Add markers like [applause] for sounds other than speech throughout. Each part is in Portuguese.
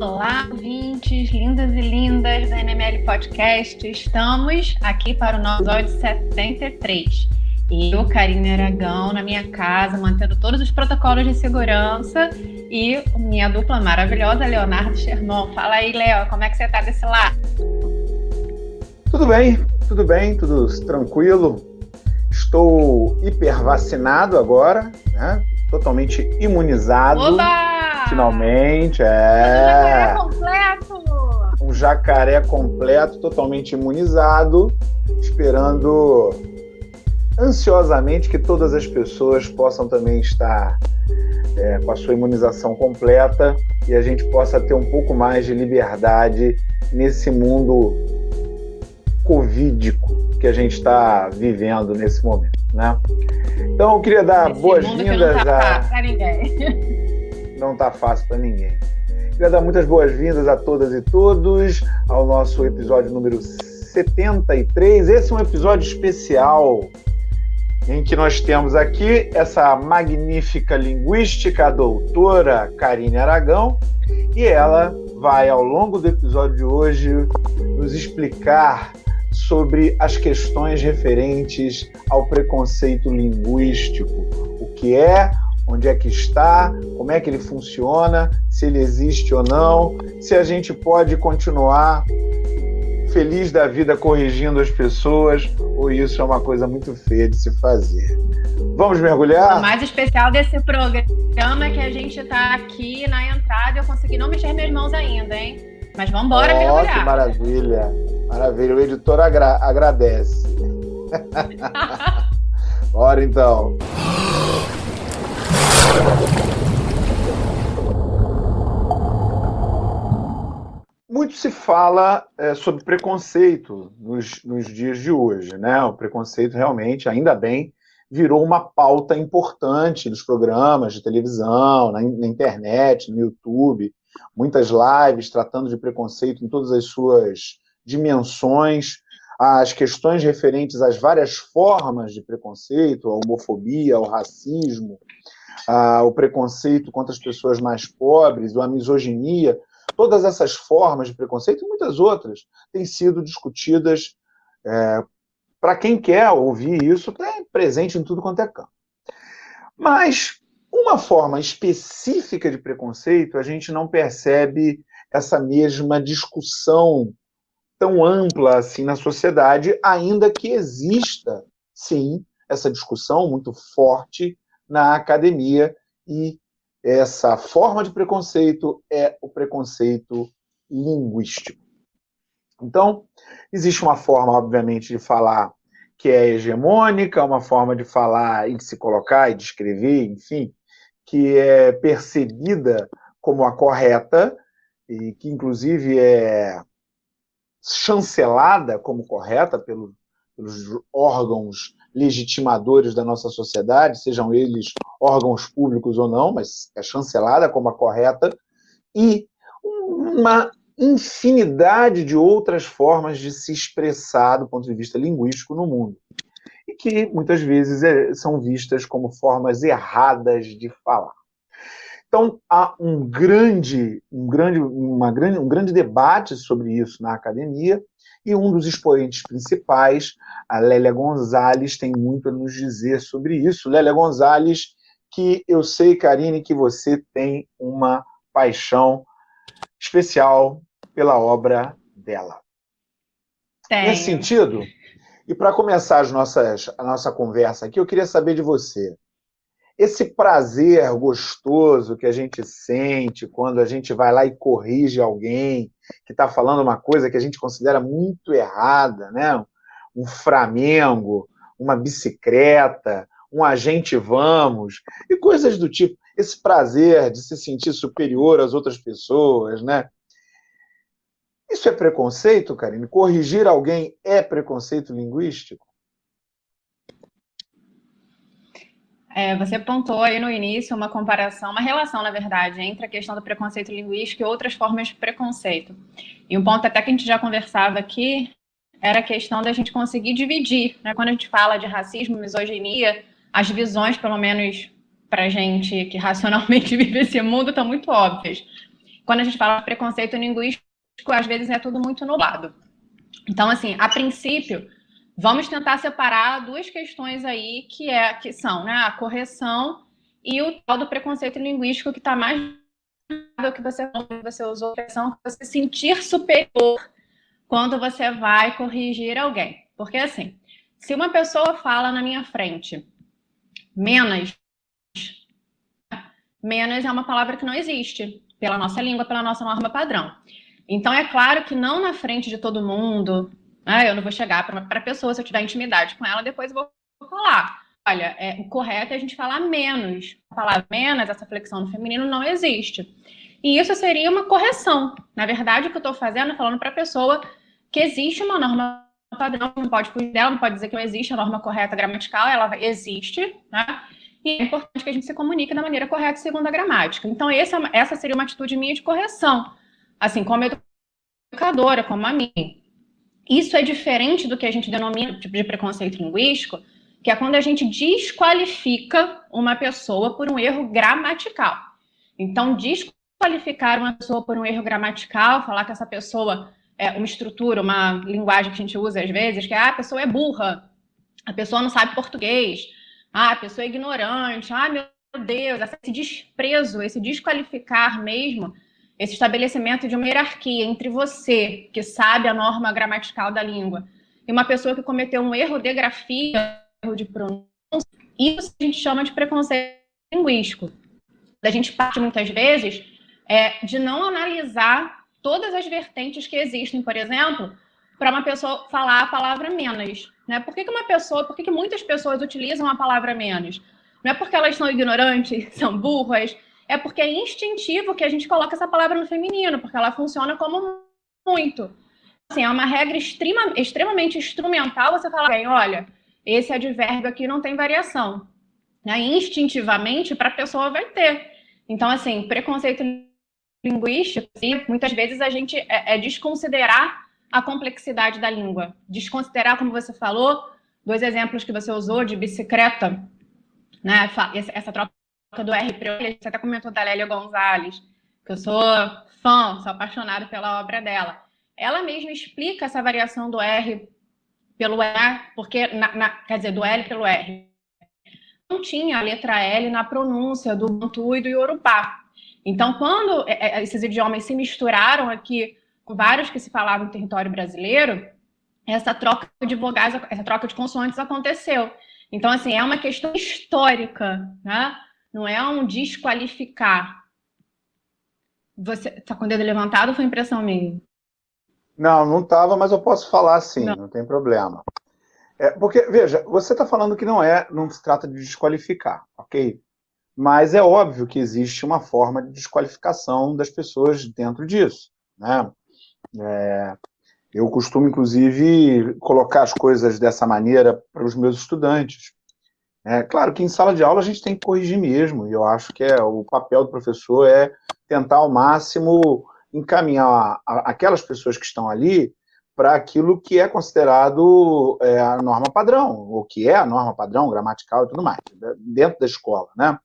Olá, ouvintes lindas e lindas da NML Podcast. Estamos aqui para o nosso episódio 73. Eu, Karine Aragão, na minha casa, mantendo todos os protocolos de segurança e minha dupla maravilhosa, Leonardo Sherman. Fala aí, Léo, como é que você está desse lado? Tudo bem, tudo bem, tudo tranquilo. Estou hiper vacinado agora, né? Totalmente imunizado. Oba! Finalmente, é. Um jacaré completo! Um jacaré completo, totalmente imunizado, esperando ansiosamente que todas as pessoas possam também estar é, com a sua imunização completa e a gente possa ter um pouco mais de liberdade nesse mundo covídico que a gente está vivendo nesse momento, né? Então eu queria dar boas-vindas tá a. Pra ninguém. [laughs] Não tá fácil para ninguém. Queria dar muitas boas-vindas a todas e todos ao nosso episódio número 73. Esse é um episódio especial em que nós temos aqui essa magnífica linguística, a doutora Karine Aragão, e ela vai, ao longo do episódio de hoje, nos explicar sobre as questões referentes ao preconceito linguístico. O que é, onde é que está, como é que ele funciona, se ele existe ou não, se a gente pode continuar feliz da vida corrigindo as pessoas ou isso é uma coisa muito feia de se fazer. Vamos mergulhar? O mais especial desse programa é que a gente está aqui na entrada e eu consegui não mexer minhas mãos ainda, hein? Mas vamos embora oh, mergulhar. Que maravilha! Maravilha, o editor agra agradece. [laughs] Bora então. Muito se fala é, sobre preconceito nos, nos dias de hoje, né? O preconceito realmente, ainda bem, virou uma pauta importante nos programas de televisão, na, na, internet, no YouTube, muitas lives tratando de preconceito em todas as suas dimensões, as questões referentes às várias formas de preconceito, a homofobia, ao racismo, o preconceito contra as pessoas mais pobres, a misoginia, todas essas formas de preconceito e muitas outras têm sido discutidas é, para quem quer ouvir isso, é presente em tudo quanto é campo. Mas uma forma específica de preconceito, a gente não percebe essa mesma discussão tão ampla assim na sociedade, ainda que exista, sim, essa discussão muito forte na academia e essa forma de preconceito é o preconceito linguístico. Então, existe uma forma, obviamente, de falar que é hegemônica, uma forma de falar e de se colocar e de escrever, enfim, que é percebida como a correta e que, inclusive, é chancelada como correta pelo, pelos órgãos legitimadores da nossa sociedade, sejam eles órgãos públicos ou não, mas é chancelada como a correta, e uma infinidade de outras formas de se expressar do ponto de vista linguístico no mundo. E que muitas vezes é, são vistas como formas erradas de falar. Então, há um grande, um grande, uma grande, um grande debate sobre isso na academia, e um dos expoentes principais, a Lélia Gonzalez, tem muito a nos dizer sobre isso. Lélia Gonzalez, que eu sei, Karine, que você tem uma paixão especial pela obra dela. Tenho. Nesse sentido, e para começar as nossas, a nossa conversa aqui, eu queria saber de você esse prazer gostoso que a gente sente quando a gente vai lá e corrige alguém que está falando uma coisa que a gente considera muito errada, né? Um Flamengo, uma bicicleta, um agente vamos, e coisas do tipo. Esse prazer de se sentir superior às outras pessoas, né? Isso é preconceito, Karine? Corrigir alguém é preconceito linguístico? É, você apontou aí no início uma comparação, uma relação, na verdade, entre a questão do preconceito linguístico e outras formas de preconceito. E um ponto até que a gente já conversava aqui era a questão da gente conseguir dividir. Né? Quando a gente fala de racismo, misoginia, as divisões, pelo menos para gente que racionalmente [laughs] vive esse mundo, estão muito óbvias. quando a gente fala de preconceito linguístico, às vezes é tudo muito nublado. Então, assim, a princípio, vamos tentar separar duas questões aí que é que são, né, a correção e o tal do preconceito linguístico que está mais do que você você usou a expressão você sentir superior quando você vai corrigir alguém. Porque assim, se uma pessoa fala na minha frente menos, menos é uma palavra que não existe pela nossa língua, pela nossa norma padrão. Então é claro que não na frente de todo mundo, né, eu não vou chegar para a pessoa se eu tiver intimidade com ela, depois eu vou falar. Olha, é, o correto é a gente falar menos. A palavra menos, essa flexão no feminino não existe. E isso seria uma correção. Na verdade, o que eu estou fazendo é falando para a pessoa que existe uma norma padrão, não pode fugir dela, não pode dizer que não existe a norma correta gramatical, ela existe, né? E é importante que a gente se comunique da maneira correta segundo a gramática. Então, essa, é essa seria uma atitude minha de correção. Assim, como educadora, como a mim. Isso é diferente do que a gente denomina tipo de preconceito linguístico, que é quando a gente desqualifica uma pessoa por um erro gramatical. Então, desqualificar uma pessoa por um erro gramatical, falar que essa pessoa é uma estrutura, uma linguagem que a gente usa às vezes, que é, ah, a pessoa é burra, a pessoa não sabe português, ah, a pessoa é ignorante, ah, meu Deus, esse desprezo, esse desqualificar mesmo, esse estabelecimento de uma hierarquia entre você, que sabe a norma gramatical da língua, e uma pessoa que cometeu um erro de grafia, erro de pronúncia, isso a gente chama de preconceito linguístico. A gente parte muitas vezes é, de não analisar todas as vertentes que existem, por exemplo, para uma pessoa falar a palavra menos. Né? Por que, que uma pessoa, por que, que muitas pessoas utilizam a palavra menos? Não é porque elas são ignorantes, [laughs] são burras, é porque é instintivo que a gente coloca essa palavra no feminino, porque ela funciona como muito. Assim, é uma regra extrema, extremamente instrumental você falar bem, olha, esse advérbio aqui não tem variação. Né? Instintivamente, para a pessoa vai ter. Então, assim, preconceito linguístico, assim, muitas vezes a gente é, é desconsiderar a complexidade da língua. Desconsiderar, como você falou, dois exemplos que você usou de bicicleta, né? Essa troca do R para você até comentou da Lélia Gonzalez, que eu sou fã, sou apaixonada pela obra dela. Ela mesma explica essa variação do R pelo E, porque, na, na, quer dizer, do L pelo R. Não tinha a letra L na pronúncia do Bantu e do Yorubá. Então, quando é, é, esses idiomas se misturaram aqui com vários que se falavam no território brasileiro, essa troca de vogais, essa troca de consoantes aconteceu. Então, assim, é uma questão histórica, né? Não é um desqualificar. Você está com o dedo levantado ou foi impressão minha? Não, não estava, mas eu posso falar sim, não, não tem problema. É, porque, veja, você está falando que não é, não se trata de desqualificar, ok? mas é óbvio que existe uma forma de desqualificação das pessoas dentro disso. Né? É, eu costumo, inclusive, colocar as coisas dessa maneira para os meus estudantes. É claro que em sala de aula a gente tem que corrigir mesmo, e eu acho que é o papel do professor é tentar ao máximo encaminhar aquelas pessoas que estão ali para aquilo que é considerado é, a norma padrão, o que é a norma padrão gramatical e tudo mais, dentro da escola, né?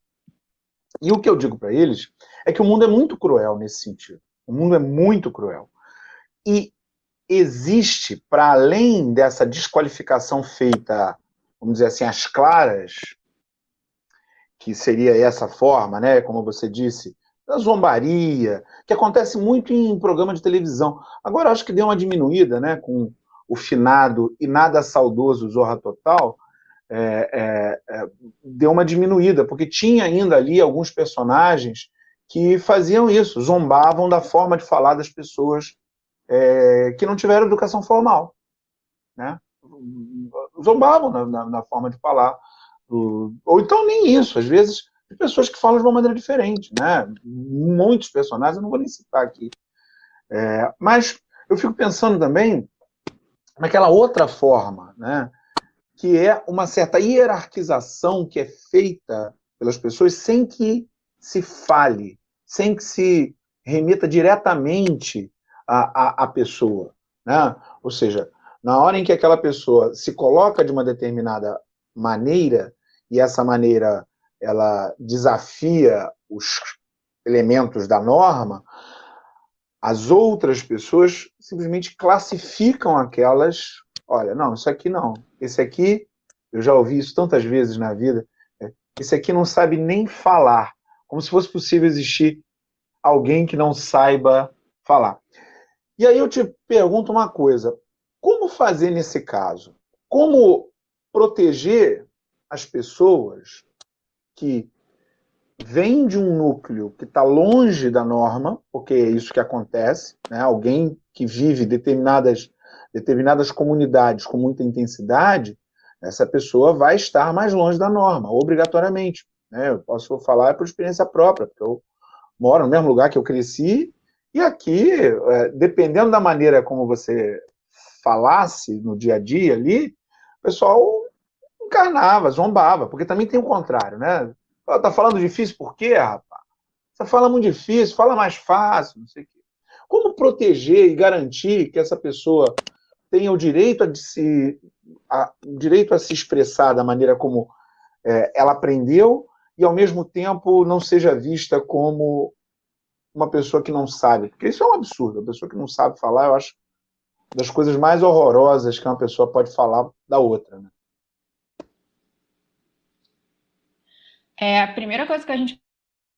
E o que eu digo para eles é que o mundo é muito cruel nesse sentido. O mundo é muito cruel. E existe, para além dessa desqualificação feita, vamos dizer assim, às claras, que seria essa forma, né, como você disse, da zombaria, que acontece muito em programa de televisão. Agora acho que deu uma diminuída, né, com o finado e nada saudoso Zorra Total, é, é, é, deu uma diminuída, porque tinha ainda ali alguns personagens que faziam isso, zombavam da forma de falar das pessoas é, que não tiveram educação formal. Né? Zombavam na, na, na forma de falar. Ou então nem isso, às vezes, de pessoas que falam de uma maneira diferente. Né? Muitos personagens, eu não vou nem citar aqui. É, mas eu fico pensando também naquela outra forma, né? que é uma certa hierarquização que é feita pelas pessoas sem que se fale, sem que se remita diretamente à, à pessoa. Né? Ou seja, na hora em que aquela pessoa se coloca de uma determinada maneira, e essa maneira ela desafia os elementos da norma, as outras pessoas simplesmente classificam aquelas. Olha, não, isso aqui não. Esse aqui, eu já ouvi isso tantas vezes na vida. É, esse aqui não sabe nem falar. Como se fosse possível existir alguém que não saiba falar. E aí eu te pergunto uma coisa: como fazer nesse caso? Como proteger as pessoas que vêm de um núcleo que está longe da norma, porque é isso que acontece, né? alguém que vive determinadas, determinadas comunidades com muita intensidade, essa pessoa vai estar mais longe da norma, obrigatoriamente. Né? Eu posso falar por experiência própria, porque eu moro no mesmo lugar que eu cresci, e aqui, é, dependendo da maneira como você falasse no dia a dia ali, o pessoal encarnava, zombava, porque também tem o contrário, né? Tá falando difícil por quê, rapaz? Você fala muito difícil, fala mais fácil, não sei o quê. Como proteger e garantir que essa pessoa tenha o direito a se, a, o direito a se expressar da maneira como é, ela aprendeu e, ao mesmo tempo, não seja vista como uma pessoa que não sabe? Porque isso é um absurdo. A pessoa que não sabe falar, eu acho das coisas mais horrorosas que uma pessoa pode falar da outra. Né? É, a primeira coisa que a gente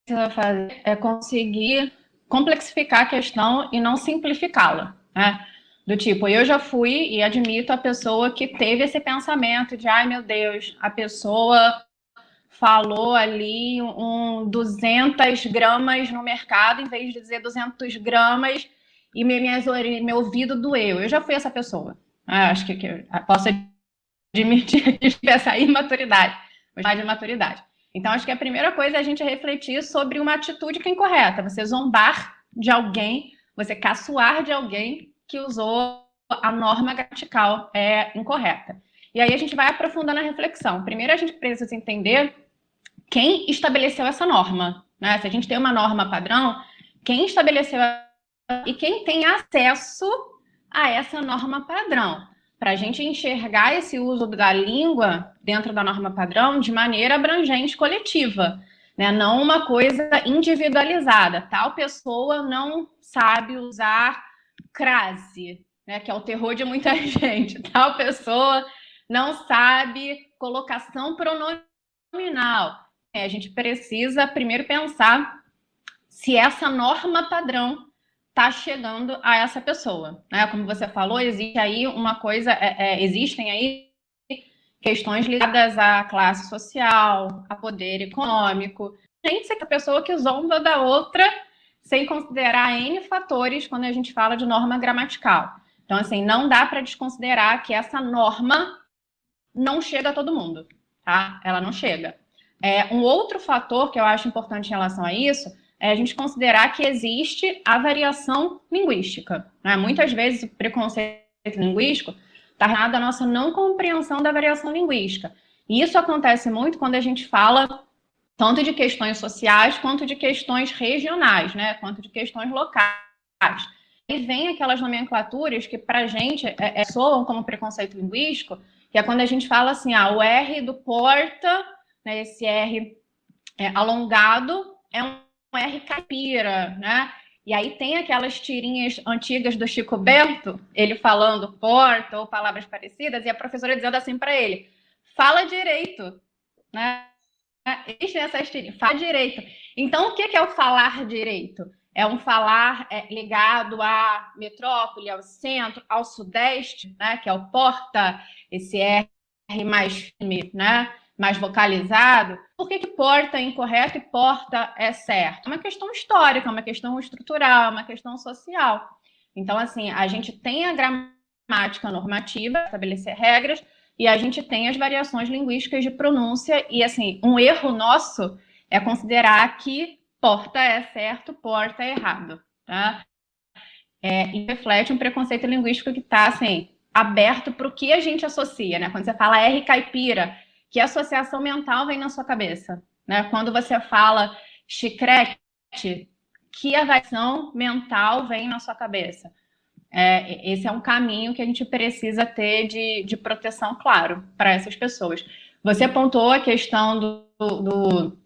precisa fazer é conseguir complexificar a questão e não simplificá-la. Né? Do tipo, eu já fui e admito a pessoa que teve esse pensamento de, ai meu Deus, a pessoa falou ali um 200 gramas no mercado, em vez de dizer 200 gramas, e minhas orelhas, meu ouvido doeu. Eu já fui essa pessoa. Ah, acho que, que posso admitir [laughs] essa imaturidade, mais de maturidade. Então, acho que a primeira coisa é a gente refletir sobre uma atitude que é incorreta. Você zombar de alguém, você caçoar de alguém que usou a norma gramatical é incorreta. E aí a gente vai aprofundando a reflexão. Primeiro, a gente precisa entender quem estabeleceu essa norma. Né? Se a gente tem uma norma padrão, quem estabeleceu e quem tem acesso a essa norma padrão para a gente enxergar esse uso da língua dentro da norma padrão de maneira abrangente coletiva, né? não uma coisa individualizada. Tal pessoa não sabe usar crase, né? que é o terror de muita [laughs] gente. Tal pessoa não sabe colocação pronominal. É, a gente precisa primeiro pensar se essa norma padrão está chegando a essa pessoa. Né? Como você falou, existe aí uma coisa, é, é, existem aí questões ligadas à classe social, a poder econômico. Gente, é a pessoa que zomba da outra sem considerar N fatores quando a gente fala de norma gramatical. Então, assim, não dá para desconsiderar que essa norma não chega a todo mundo, tá? Ela não chega. É, um outro fator que eu acho importante em relação a isso é a gente considerar que existe a variação linguística. Né? Muitas vezes o preconceito linguístico está ligado à nossa não compreensão da variação linguística. E isso acontece muito quando a gente fala tanto de questões sociais quanto de questões regionais, né? quanto de questões locais. E vem aquelas nomenclaturas que, para a gente, é, é, soam como preconceito linguístico, que é quando a gente fala assim, ah, o R do porta, né, esse R é, alongado, é um R caipira, né? E aí tem aquelas tirinhas antigas do Chico Bento, ele falando porta ou palavras parecidas, e a professora dizendo assim para ele: fala direito, né? Existem essas tirinhas, fala direito. Então, o que é o falar direito? É um falar é, ligado à metrópole, ao centro, ao sudeste, né? Que é o porta, esse R mais firme, né? Mais vocalizado, por que, que porta é incorreto e porta é certo? É uma questão histórica, é uma questão estrutural, é uma questão social. Então, assim, a gente tem a gramática normativa, estabelecer regras, e a gente tem as variações linguísticas de pronúncia, e, assim, um erro nosso é considerar que porta é certo, porta é errado, tá? É, e reflete um preconceito linguístico que está, assim, aberto para o que a gente associa, né? Quando você fala R caipira, que associação mental vem na sua cabeça? Né? Quando você fala chicrete, que avaliação mental vem na sua cabeça? É, esse é um caminho que a gente precisa ter de, de proteção, claro, para essas pessoas. Você apontou a questão do, do,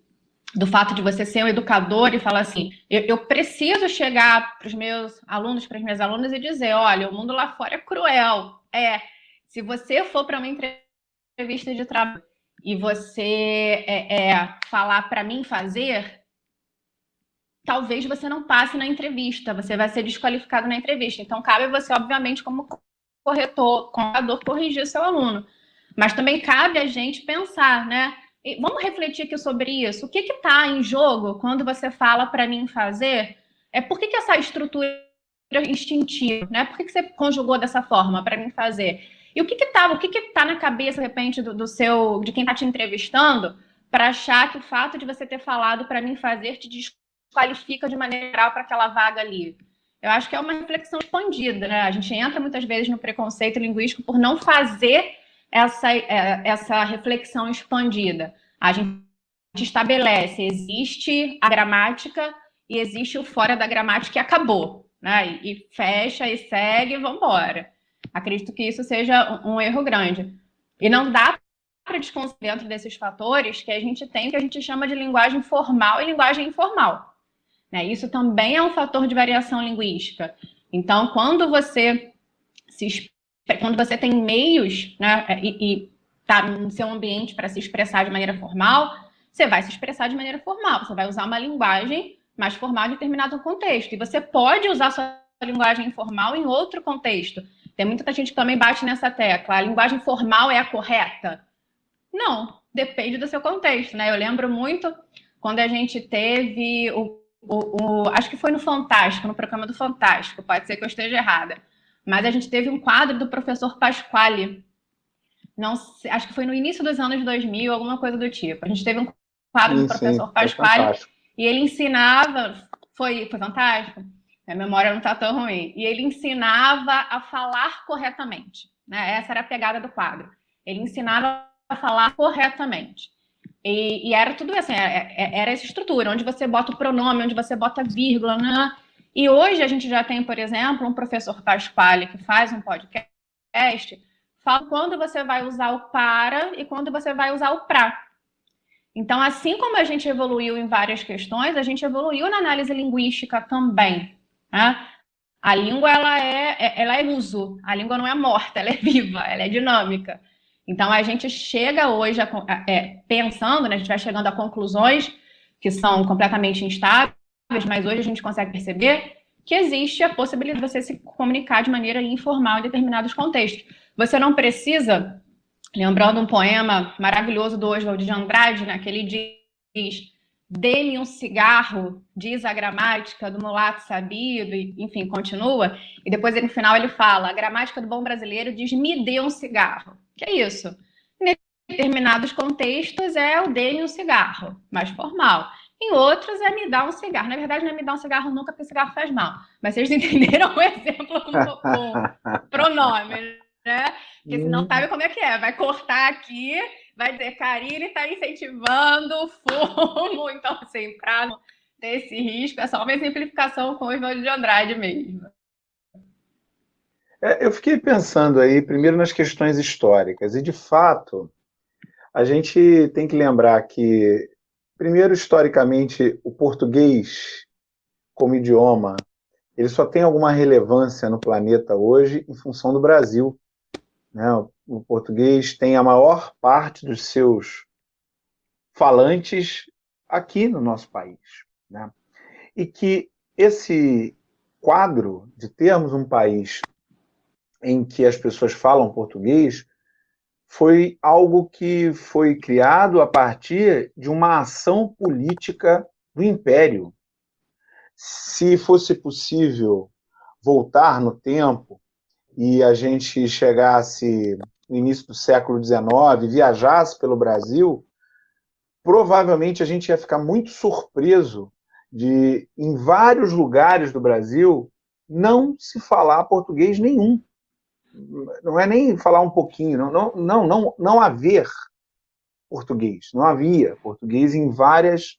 do fato de você ser um educador e falar assim: eu, eu preciso chegar para os meus alunos, para as minhas alunas e dizer: olha, o mundo lá fora é cruel. É, se você for para uma entrevista de trabalho e você é, é falar para mim fazer, talvez você não passe na entrevista, você vai ser desqualificado na entrevista. Então, cabe você, obviamente, como corretor, contador, corrigir o seu aluno. Mas também cabe a gente pensar, né? E vamos refletir aqui sobre isso. O que está em jogo quando você fala para mim fazer? É por que, que essa estrutura instintiva, né? Por que, que você conjugou dessa forma para mim fazer? E o que está, o que que tá na cabeça de repente do, do seu, de quem está te entrevistando, para achar que o fato de você ter falado para mim fazer te desqualifica de maneira geral para aquela vaga ali? Eu acho que é uma reflexão expandida, né? A gente entra muitas vezes no preconceito linguístico por não fazer essa, é, essa reflexão expandida. A gente estabelece, existe a gramática e existe o fora da gramática e acabou, né? E, fecha e segue e vamos embora. Acredito que isso seja um, erro grande. E não dá para desconsiderar dentro desses fatores que a gente tem o que a gente chama de linguagem formal e linguagem informal. Né? Isso também é um fator de variação linguística. Então, quando você se quando você tem meios, né, e está no seu ambiente para se expressar de maneira formal, você vai se expressar de maneira formal, você vai usar uma linguagem mais formal em determinado contexto. E você pode usar sua linguagem informal em outro contexto. Tem muita gente que também bate nessa tecla. A linguagem formal é a correta? Não, depende do seu contexto, né? Eu lembro muito quando a gente teve o, o, o acho que foi no Fantástico, no programa do Fantástico, pode ser que eu esteja errada mas a gente teve um quadro do professor Pasquale. Não, acho que foi no início dos anos 2000, alguma coisa do tipo. A gente teve um quadro sim, do professor sim, Pasquale e ele ensinava, foi, foi fantástico. A memória não está tão ruim. E ele ensinava a falar corretamente. Né? Essa era a pegada do quadro. Ele ensinava a falar corretamente. E, e era tudo assim, era, é, é, era, essa estrutura, onde você bota o pronome, onde você bota vírgula, né? E hoje a gente já tem, por exemplo, um professor Pasquale que faz um podcast, fala quando você vai usar o para e quando você vai usar o pra. Então, assim como a gente evoluiu em várias questões, a gente evoluiu na análise linguística também. Né? A língua ela é, é ela é uso, a língua não é morta, [laughs] ela é viva, ela é dinâmica. Então, a gente chega hoje, a, é, pensando, né, a gente vai chegando a conclusões que são completamente instáveis, mas hoje a gente consegue perceber que existe a possibilidade de você se comunicar de maneira informal em determinados contextos. Você não precisa, lembrando um poema maravilhoso do Oswald de Andrade, né, que ele diz: dê-me um cigarro, diz a gramática do mulato sabido, e, enfim, continua. E depois, no final, ele fala: a gramática do bom brasileiro diz: me dê um cigarro. Que é isso? Em determinados contextos é o dê-me um cigarro, mais formal. Em outros é me dar um cigarro. Na verdade, não é me dar um cigarro nunca, porque cigarro faz mal. Mas vocês [laughs] entenderam o exemplo com, com [laughs] pronome, né? Porque senão sabe como é que é. Vai cortar aqui, vai dizer, Karine está incentivando o fumo. [laughs] Então, assim, para ter esse risco, é só uma exemplificação com o Oswaldo de Andrade mesmo. É, eu fiquei pensando aí, primeiro, nas questões históricas. E, de fato, a gente tem que lembrar que Primeiro, historicamente, o português como idioma, ele só tem alguma relevância no planeta hoje em função do Brasil. Né? O português tem a maior parte dos seus falantes aqui no nosso país. Né? E que esse quadro de termos um país em que as pessoas falam português foi algo que foi criado a partir de uma ação política do Império. Se fosse possível voltar no tempo e a gente chegasse no início do século XIX, viajasse pelo Brasil, provavelmente a gente ia ficar muito surpreso de, em vários lugares do Brasil, não se falar português nenhum não é nem falar um pouquinho, não, não, não, não, não haver português, não havia português em várias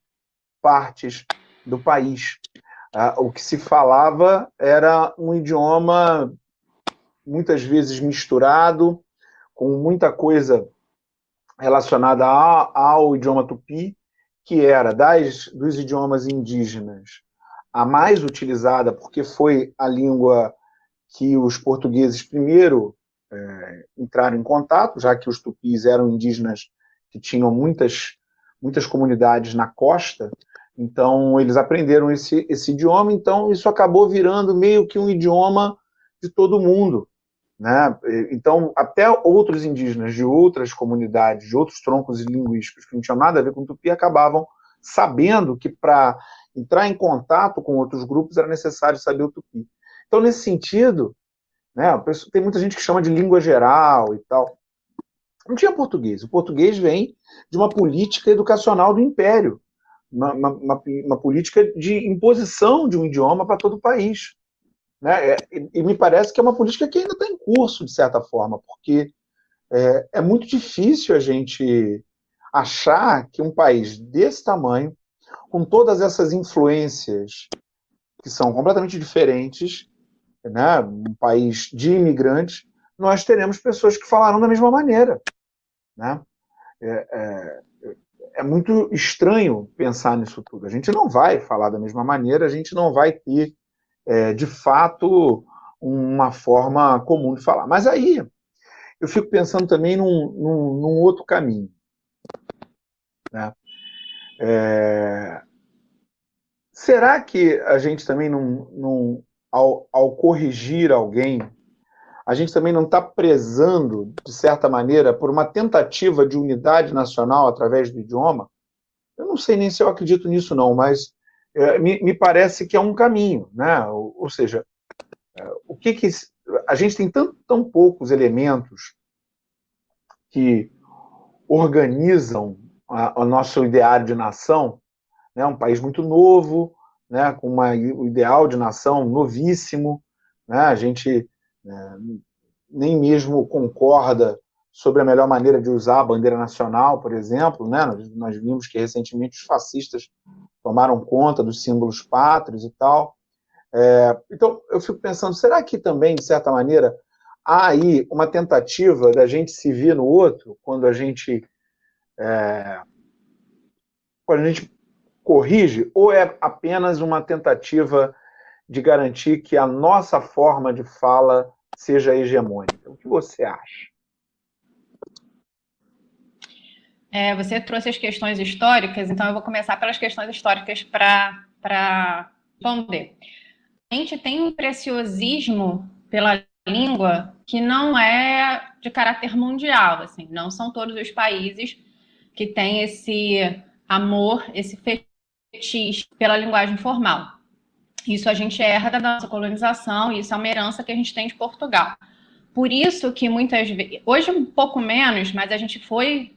partes do país. Ah, o que se falava era um idioma muitas vezes misturado, com muita coisa relacionada ao, ao idioma tupi, que era das dos idiomas indígenas a mais utilizada, porque foi a língua que os portugueses primeiro é, entraram em contato, já que os tupis eram indígenas que tinham muitas, muitas comunidades na costa, então eles aprenderam esse, esse idioma, então isso acabou virando meio que um idioma de todo mundo. Né? Então, até outros indígenas de outras comunidades, de outros troncos linguísticos que não tinham nada a ver com tupi, acabavam sabendo que para entrar em contato com outros grupos era necessário saber o tupi. Então, nesse sentido, né, tem muita gente que chama de língua geral e tal. Não tinha português. O português vem de uma política educacional do império, uma, uma, uma política de imposição de um idioma para todo o país. Né? É, e me parece que é uma política que ainda está em curso, de certa forma, porque é, é muito difícil a gente achar que um país desse tamanho, com todas essas influências que são completamente diferentes, né, um país de imigrantes, nós teremos pessoas que falarão da mesma maneira. Né? É, é, é, muito estranho pensar nisso tudo. A gente não vai falar da mesma maneira, a gente não vai ter, é, de fato, uma forma comum de falar. Mas aí eu fico pensando também num, num, num outro caminho. Né? É... Será que a gente também não, ao, ao corrigir alguém, a gente também não está prezando, de certa maneira, por uma tentativa de unidade nacional através do idioma? Eu não sei nem se eu acredito nisso, não, mas me, me, parece que é um caminho, né? Ou, ou seja, é, o que que a gente tem tão, tão poucos elementos que organizam o nosso ideário de nação, né? Um país muito novo, né, com uma, o ideal de nação novíssimo, né, a gente né, nem mesmo concorda sobre a melhor maneira de usar a bandeira nacional, por exemplo, né, nós vimos que recentemente os fascistas tomaram conta dos símbolos pátrios e tal. É, então, eu fico pensando, será que também, de certa maneira, há aí uma tentativa da gente se ver no outro quando a gente é, quando a gente corrige ou é apenas uma tentativa de garantir que a nossa forma de fala seja hegemônica? O que você acha? É, você trouxe as questões históricas, então eu vou começar pelas questões históricas para responder. A gente tem um preciosismo pela língua que não é de caráter mundial, assim, não são todos os países que têm esse amor, esse fetiche pela linguagem formal. Isso a gente herda da nossa colonização, isso é uma herança que a gente tem de Portugal. Por isso que muitas vezes, hoje um pouco menos, mas a gente foi,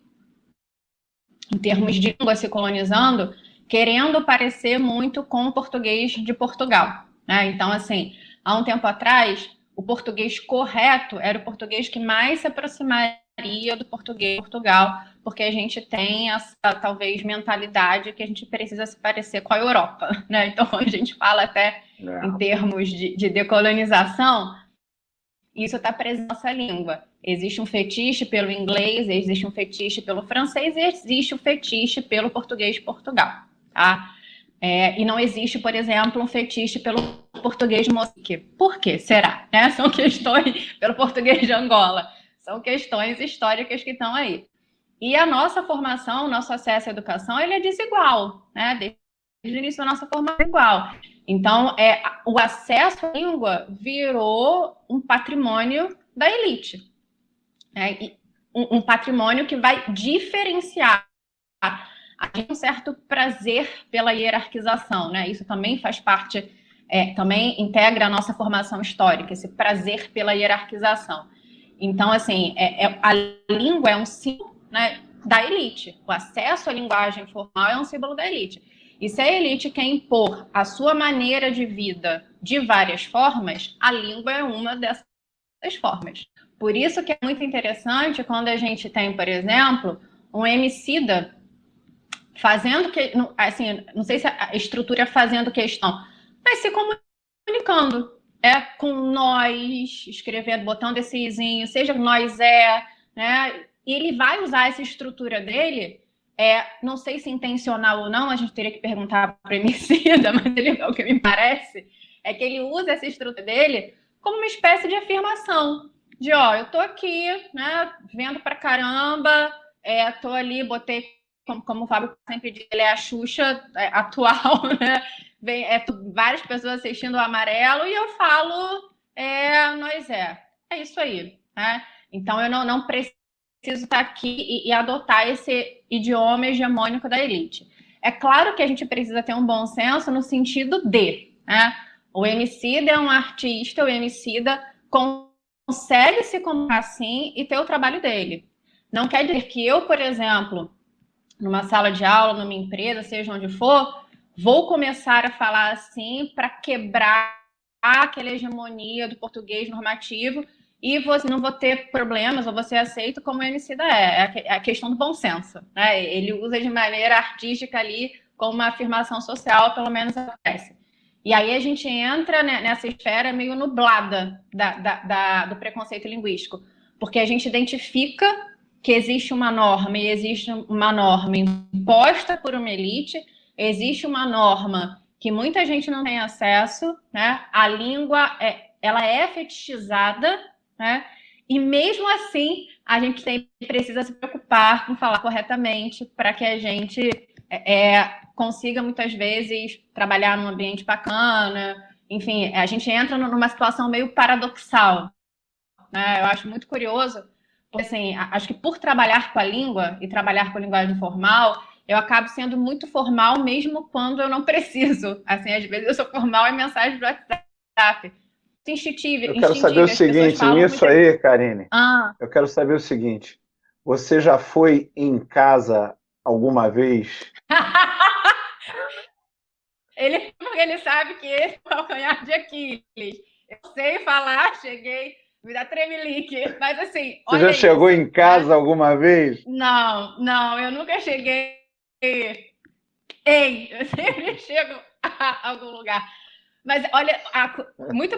em termos de língua, se colonizando, querendo parecer muito com o português de Portugal. Né? Então, assim, há um tempo atrás, o português correto era o português que mais se aproximaria do português de Portugal, porque a gente tem essa, talvez, mentalidade que a gente precisa se parecer com a Europa, [laughs] né? Então, a gente fala até é. em termos de, de decolonização, isso está presente na nossa língua. Existe um fetiche pelo inglês, existe um fetiche pelo francês e existe um fetiche pelo português de Portugal, tá? É, e não existe, por exemplo, um fetiche pelo português de Moçambique. Por que será? Né? [laughs] São questões pelo português de Angola. São questões históricas que estão aí. E a nossa formação, o nosso acesso à educação, ele é desigual, né? Desde o início da nossa formação igual. Então, é, o acesso à língua virou um patrimônio da elite. Né? Um, um patrimônio que vai diferenciar um certo prazer pela hierarquização, né? Isso também faz parte, é, também integra a nossa formação histórica, esse prazer pela hierarquização. Então, assim, é, é, a língua é um símbolo né, da elite. O acesso à linguagem formal é um símbolo da elite. E se a elite quer impor a sua maneira de vida de várias formas, a língua é uma dessas formas. Por isso que é muito interessante quando a gente tem, por exemplo, um emicida fazendo que, assim, não sei se a estrutura é fazendo questão, mas se comunicando é com nós, escrevendo, botando esse izinho, seja nós é, né? E ele vai usar essa estrutura dele é, não sei se intencional ou não, a gente teria que perguntar [laughs] para o Emicida, mas ele, o que me parece é que ele usa essa estrutura dele como uma espécie de afirmação, de ó, eu tô aqui, né, vendo pra caramba, é, tô ali, botei, como, como o Fábio sempre diz, ele é a Xuxa é, atual, [laughs] né, Vem, é, várias pessoas assistindo o amarelo e eu falo, é, nós é, é isso aí, né, então eu não, não preciso estar aqui e, e adotar esse idioma hegemônico da elite. É claro que a gente precisa ter um bom senso no sentido de, né, o Emicida é um artista, o Emicida consegue se comunicar assim e ter o trabalho dele. Não quer dizer que eu, por exemplo, numa sala de aula, numa empresa, seja onde for, vou começar a falar assim para quebrar aquela hegemonia do português normativo e você não vou ter problemas, ou você aceita como o Emicida é. É a questão do bom senso. Né? Ele usa de maneira artística ali como uma afirmação social, pelo menos acontece. E aí a gente entra nessa esfera meio nublada da, da, da, do preconceito linguístico, porque a gente identifica que existe uma norma e existe uma norma imposta por uma elite, existe uma norma que muita gente não tem acesso, né? A língua é, ela é fetichizada, né? E mesmo assim, a gente tem, precisa se preocupar com falar corretamente para que a gente é, é consiga muitas vezes trabalhar num ambiente bacana. Enfim, a gente entra numa situação meio paradoxal. Né? Eu acho muito curioso, porque assim, acho que por trabalhar com a língua e trabalhar com a linguagem formal, eu acabo sendo muito formal mesmo quando eu não preciso. Assim, às vezes eu sou formal em mensagem do WhatsApp. Instintivo. Eu quero saber o seguinte, nisso aí, Karine. Ah. Eu quero saber o seguinte. Você já foi em casa alguma vez [laughs] Ele, ele sabe que esse é o calcanhar de Aquiles. Eu sei falar, cheguei, me dá tremelique. Mas assim. Você já isso, chegou em casa né? alguma vez? Não, não, eu nunca cheguei. Ei, eu [laughs] sempre chego a algum lugar. Mas olha, a, muito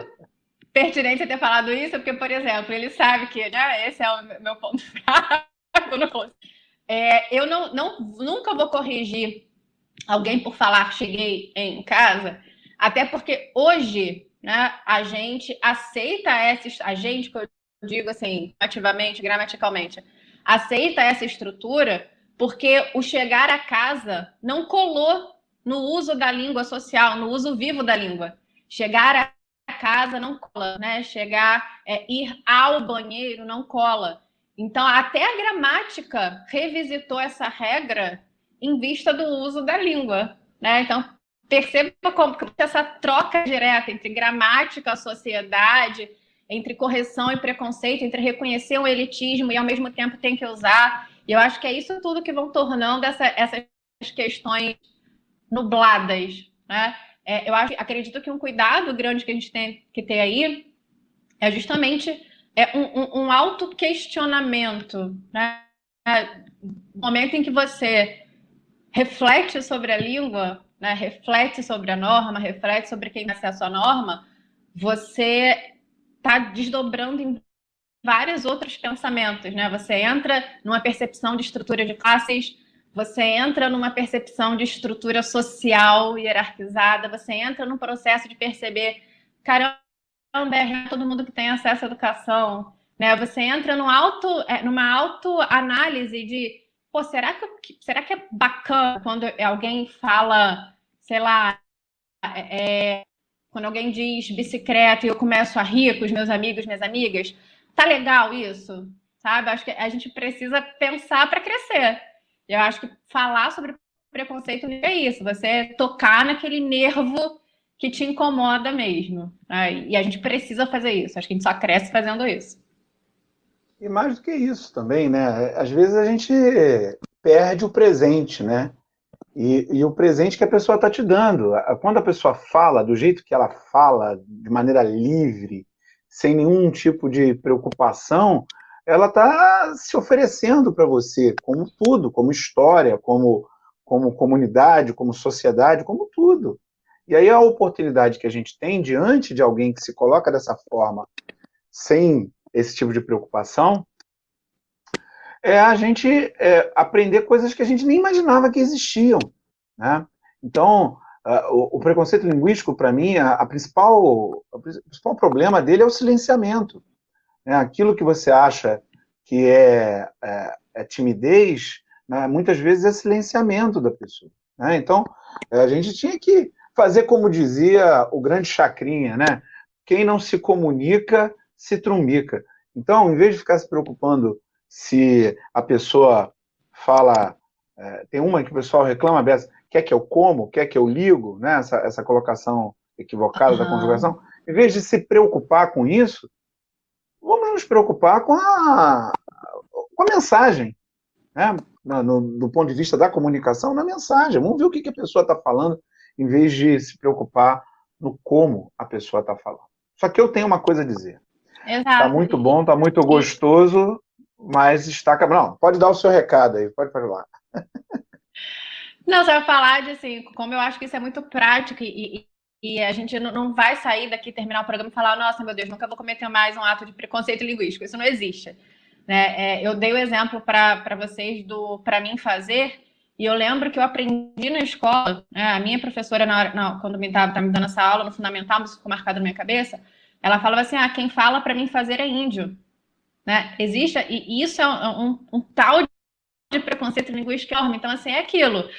pertinente ter falado isso, porque, por exemplo, ele sabe que né, esse é o meu ponto [laughs] fraco. É, eu não, não, nunca vou corrigir alguém por falar cheguei em casa, até porque hoje né, a gente aceita essa, a gente, que eu digo assim, ativamente, gramaticalmente, aceita essa estrutura porque o chegar a casa não colou no uso da língua social, no uso vivo da língua. Chegar a casa não cola, né? Chegar, é, ir ao banheiro não cola. Então, até a gramática revisitou essa regra em vista do uso da língua. Né? Então, perceba como essa troca direta entre gramática, sociedade, entre correção e preconceito, entre reconhecer o elitismo e ao mesmo tempo tem que usar. E eu acho que é isso tudo que vão tornando essa, essas questões nubladas. Né? É, eu acho, acredito que um cuidado grande que a gente tem que ter aí é justamente é um, um, um autoquestionamento. Né? No momento em que você reflete sobre a língua, né, reflete sobre a norma, reflete sobre quem tem acesso à norma, você está desdobrando em vários outros pensamentos, né? Você entra numa percepção de estrutura de classes, você entra numa percepção de estrutura social hierarquizada, você entra num processo de perceber, caramba, é todo mundo que tem acesso à educação, né? Você entra num auto, é, numa autoanálise de pô, será que, será que é bacana quando alguém fala, sei lá, é, é, quando alguém diz bicicleta e eu começo a rir com os meus amigos, minhas amigas, tá legal isso? Sabe? Acho que a gente precisa pensar para crescer. Eu acho que falar sobre preconceito é isso, você tocar naquele nervo que te incomoda mesmo. Né? E a gente precisa fazer isso. Acho que a gente só cresce fazendo isso. E mais do que isso também, né? Às vezes a gente perde o presente, né? E, e o presente que a pessoa está te dando. Quando a pessoa fala do jeito que ela fala, de maneira livre, sem nenhum tipo de preocupação, ela está se oferecendo para você, como tudo, como história, como, como comunidade, como sociedade, como tudo. E aí a oportunidade que a gente tem diante de alguém que se coloca dessa forma, sem esse tipo de preocupação, é a gente é, aprender coisas que a gente nem imaginava que existiam. Né? Então, uh, o, o, preconceito linguístico, para mim, a, a principal, o principal problema dele é o silenciamento. Né? Aquilo que você acha que é, é, é timidez, né? muitas vezes é silenciamento da pessoa. Né? Então, a gente tinha que fazer como dizia o grande Chacrinha, né? Quem não se comunica, se trumbica. Então, em vez de ficar se preocupando se a pessoa fala. É, tem uma que o pessoal reclama, Bessa, quer que eu como, quer que eu ligo, né? essa, essa colocação equivocada uhum. da conjugação. Em vez de se preocupar com isso, vamos nos preocupar com a, com a mensagem. Né? No, do ponto de vista da comunicação, na mensagem. Vamos ver o que, que a pessoa está falando, em vez de se preocupar no como a pessoa está falando. Só que eu tenho uma coisa a dizer. Está muito bom, está muito gostoso, mas está acabando. Não, pode dar o seu recado aí, pode falar. Não, você vai falar de assim, como eu acho que isso é muito prático e, e, a gente não vai sair daqui, terminar o programa e falar, nossa, meu Deus, nunca vou cometer mais um ato de preconceito linguístico. Isso não existe. Né? É, eu dei o exemplo para vocês do para mim fazer, e eu lembro que eu aprendi na escola, né, a minha professora, na hora, não, quando estava me dando essa aula no fundamental, isso ficou marcado na minha cabeça, ela falava assim: ah, quem fala para mim fazer é índio. Né? Existe, e isso é um, um, um tal de preconceito linguístico enorme. Então, assim, é aquilo.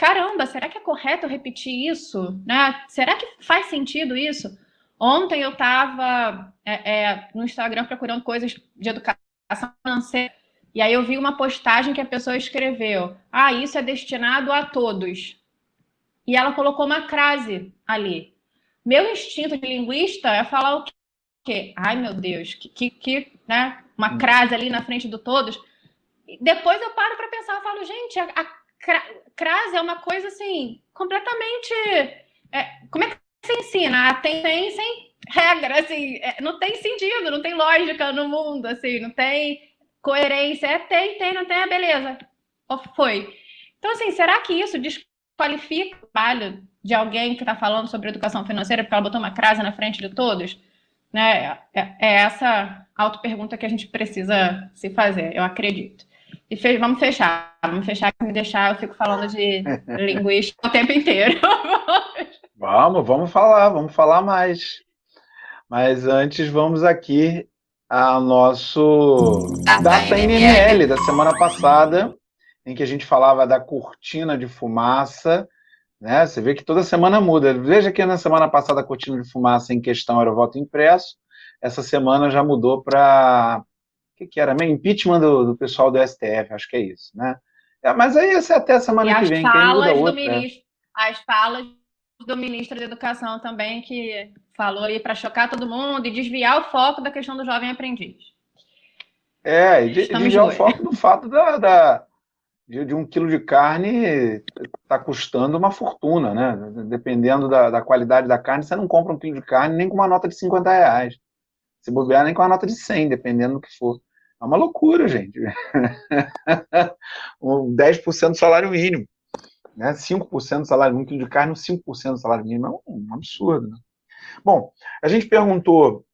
Caramba, será que é correto repetir isso? Né? Será que faz sentido isso? Ontem eu estava é, é, no Instagram procurando coisas de educação financeira e aí eu vi uma postagem que a pessoa escreveu: Ah, isso é destinado a todos. E ela colocou uma crase ali. Meu instinto de linguista é falar o quê? Ai, meu Deus, que, que, que né? Uma hum. crase ali na frente do todos. Depois eu paro para pensar, eu falo, gente, a, a crase é uma coisa assim, completamente. É, como é que se ensina? Tem, tem sem regra, assim, é, não tem sentido, não tem lógica no mundo, assim, não tem Coerência é tem, tem, não tem, é beleza. Foi. Então, assim, será que isso desqualifica o trabalho de alguém que está falando sobre educação financeira porque ela botou uma crase na frente de todos? Né? É, é essa auto-pergunta que a gente precisa se fazer, eu acredito. E fe vamos fechar, vamos fechar, que me deixar, eu fico falando de [laughs] linguística o tempo inteiro. [laughs] vamos, vamos falar, vamos falar mais. Mas antes, vamos aqui a nosso Data NML da semana passada, em que a gente falava da cortina de fumaça, né? Você vê que toda semana muda. Veja que na semana passada a cortina de fumaça em questão era o voto impresso, essa semana já mudou para que, que era? Impeachment do, do, pessoal do STF, acho que é isso, né? É, mas aí essa é até semana e que vem. Quem muda outra, ministro, As falas do ministro da Educação também, que falou aí para chocar todo mundo e desviar o foco da questão do jovem aprendiz. É, e de, desviar o foco do fato da, da de, de, um quilo de carne está custando uma fortuna, né? Dependendo da, da, qualidade da carne, você não compra um quilo de carne nem com uma nota de 50 reais. Se bobear, nem com uma nota de 100, dependendo do que for. É uma loucura, gente. [laughs] 10% do salário mínimo. Né? 5% do salário mínimo, um quilo de carne, 5% do salário mínimo. É um absurdo, né? Bom, a gente perguntou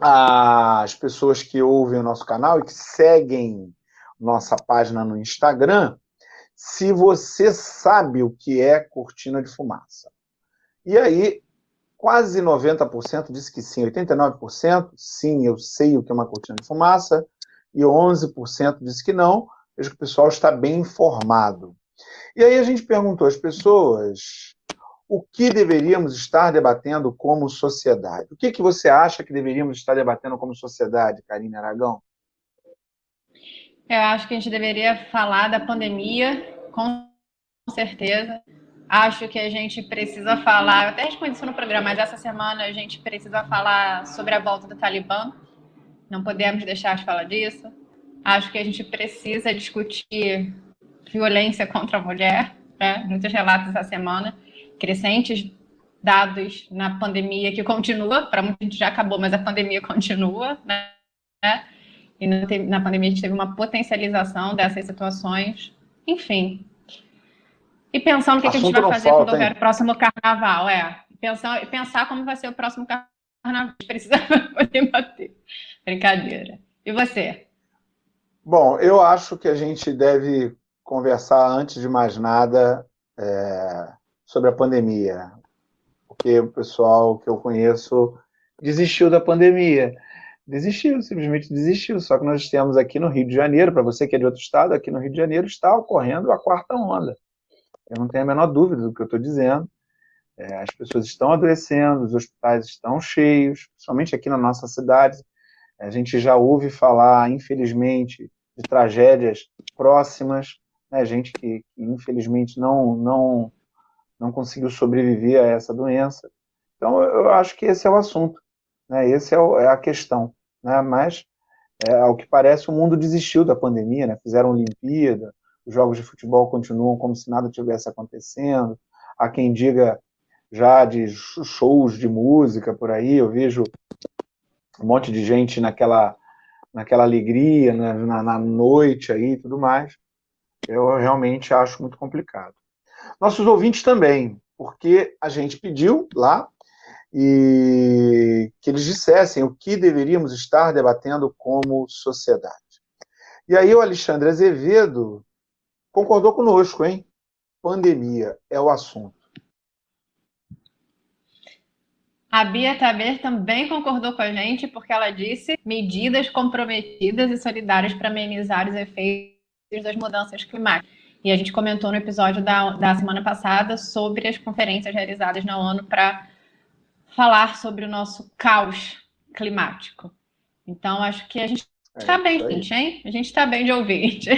às pessoas que ouvem o nosso canal e que seguem nossa página no Instagram se você sabe o que é cortina de fumaça. E aí, quase 90% disse que sim, 89% sim, eu sei o que é uma cortina de fumaça, e 11% disse que não. Vejo que o pessoal está bem informado. E aí a gente perguntou às pessoas o que deveríamos estar debatendo como sociedade. O que, que você acha que deveríamos estar debatendo como sociedade, Karine Aragão? Eu acho que a gente deveria falar da pandemia, com certeza. Acho que a gente precisa falar, até respondi isso no programa, mas essa semana a gente precisa falar sobre a volta do Talibã. Não podemos deixar de falar disso. Acho que a gente precisa discutir violência contra a mulher, né? muitos relatos essa semana crescentes dados na pandemia que continua, para muita gente já acabou, mas a pandemia continua, né? E na pandemia a gente teve uma potencialização dessas situações, enfim. E pensando no que, que, a gente vai fazer falta, quando houver o próximo carnaval, é. Pensar, pensar como vai ser o próximo carnaval, a gente precisa [laughs] poder bater. Brincadeira. E você? Bom, eu acho que a gente deve conversar, antes de mais nada, é, sobre a pandemia. Porque o pessoal que eu conheço desistiu da pandemia. Desistiu, simplesmente desistiu. Só que nós temos aqui no Rio de Janeiro, para você que é de outro estado, aqui no Rio de Janeiro está ocorrendo a quarta onda. Eu não tenho a menor dúvida do que eu estou dizendo. É, as pessoas estão adoecendo, os hospitais estão cheios, principalmente aqui na nossa cidade. A gente já ouve falar, infelizmente, de tragédias próximas, né? gente que, infelizmente não, não, não conseguiu sobreviver a essa doença. Então, eu acho que esse é o assunto, né? essa é, é, a questão. Né? Mas, é, ao que parece, o mundo desistiu da pandemia, né? fizeram Olimpíada, os jogos de futebol continuam como se nada tivesse acontecendo. Há quem diga já de shows de música por aí, eu vejo um monte de gente naquela, naquela alegria, né, na, na noite aí e tudo mais. Eu realmente acho muito complicado. Nossos ouvintes também, porque a gente pediu lá e que eles dissessem o que deveríamos estar debatendo como sociedade. E aí o Alexandre Azevedo concordou conosco, hein? Pandemia é o assunto. A Bia Taber também concordou com a gente, porque ela disse medidas comprometidas e solidárias para amenizar os efeitos das mudanças climáticas. E a gente comentou no episódio da, da semana passada sobre as conferências realizadas na ONU para falar sobre o nosso caos climático. Então, acho que a gente está é bem, gente, hein? A gente está bem de ouvinte.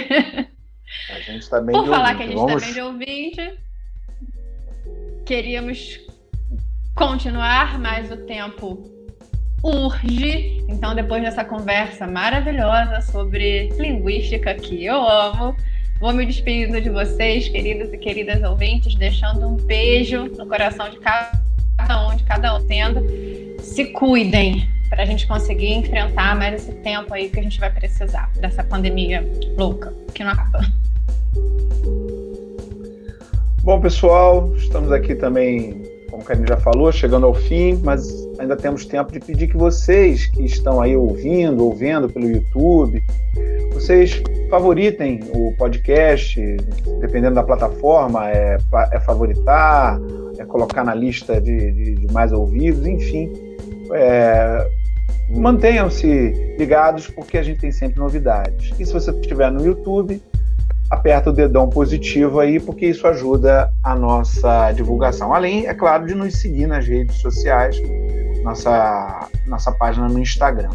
A gente está bem Por de falar ouvinte. que a gente está Vamos... bem de ouvinte, queríamos continuar, mas o tempo urge. Então, depois dessa conversa maravilhosa sobre linguística que eu amo, vou me despedindo de vocês, queridos e queridas ouvintes, deixando um beijo no coração de cada um, de cada um, tendo. Se cuidem para a gente conseguir enfrentar mais esse tempo aí que a gente vai precisar dessa pandemia louca que não acaba. Bom, pessoal, estamos aqui também como a Karine já falou, chegando ao fim, mas ainda temos tempo de pedir que vocês que estão aí ouvindo, ou vendo pelo YouTube, vocês favoritem o podcast, dependendo da plataforma, é, é favoritar, é colocar na lista de, de, de mais ouvidos, enfim. É, Mantenham-se ligados porque a gente tem sempre novidades. E se você estiver no YouTube, aperta o dedão positivo aí, porque isso ajuda a nossa divulgação. Além, é claro, de nos seguir nas redes sociais, nossa, nossa página no Instagram,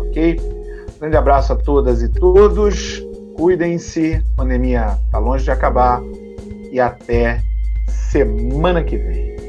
ok? Grande abraço a todas e todos, cuidem-se, pandemia está longe de acabar e até semana que vem.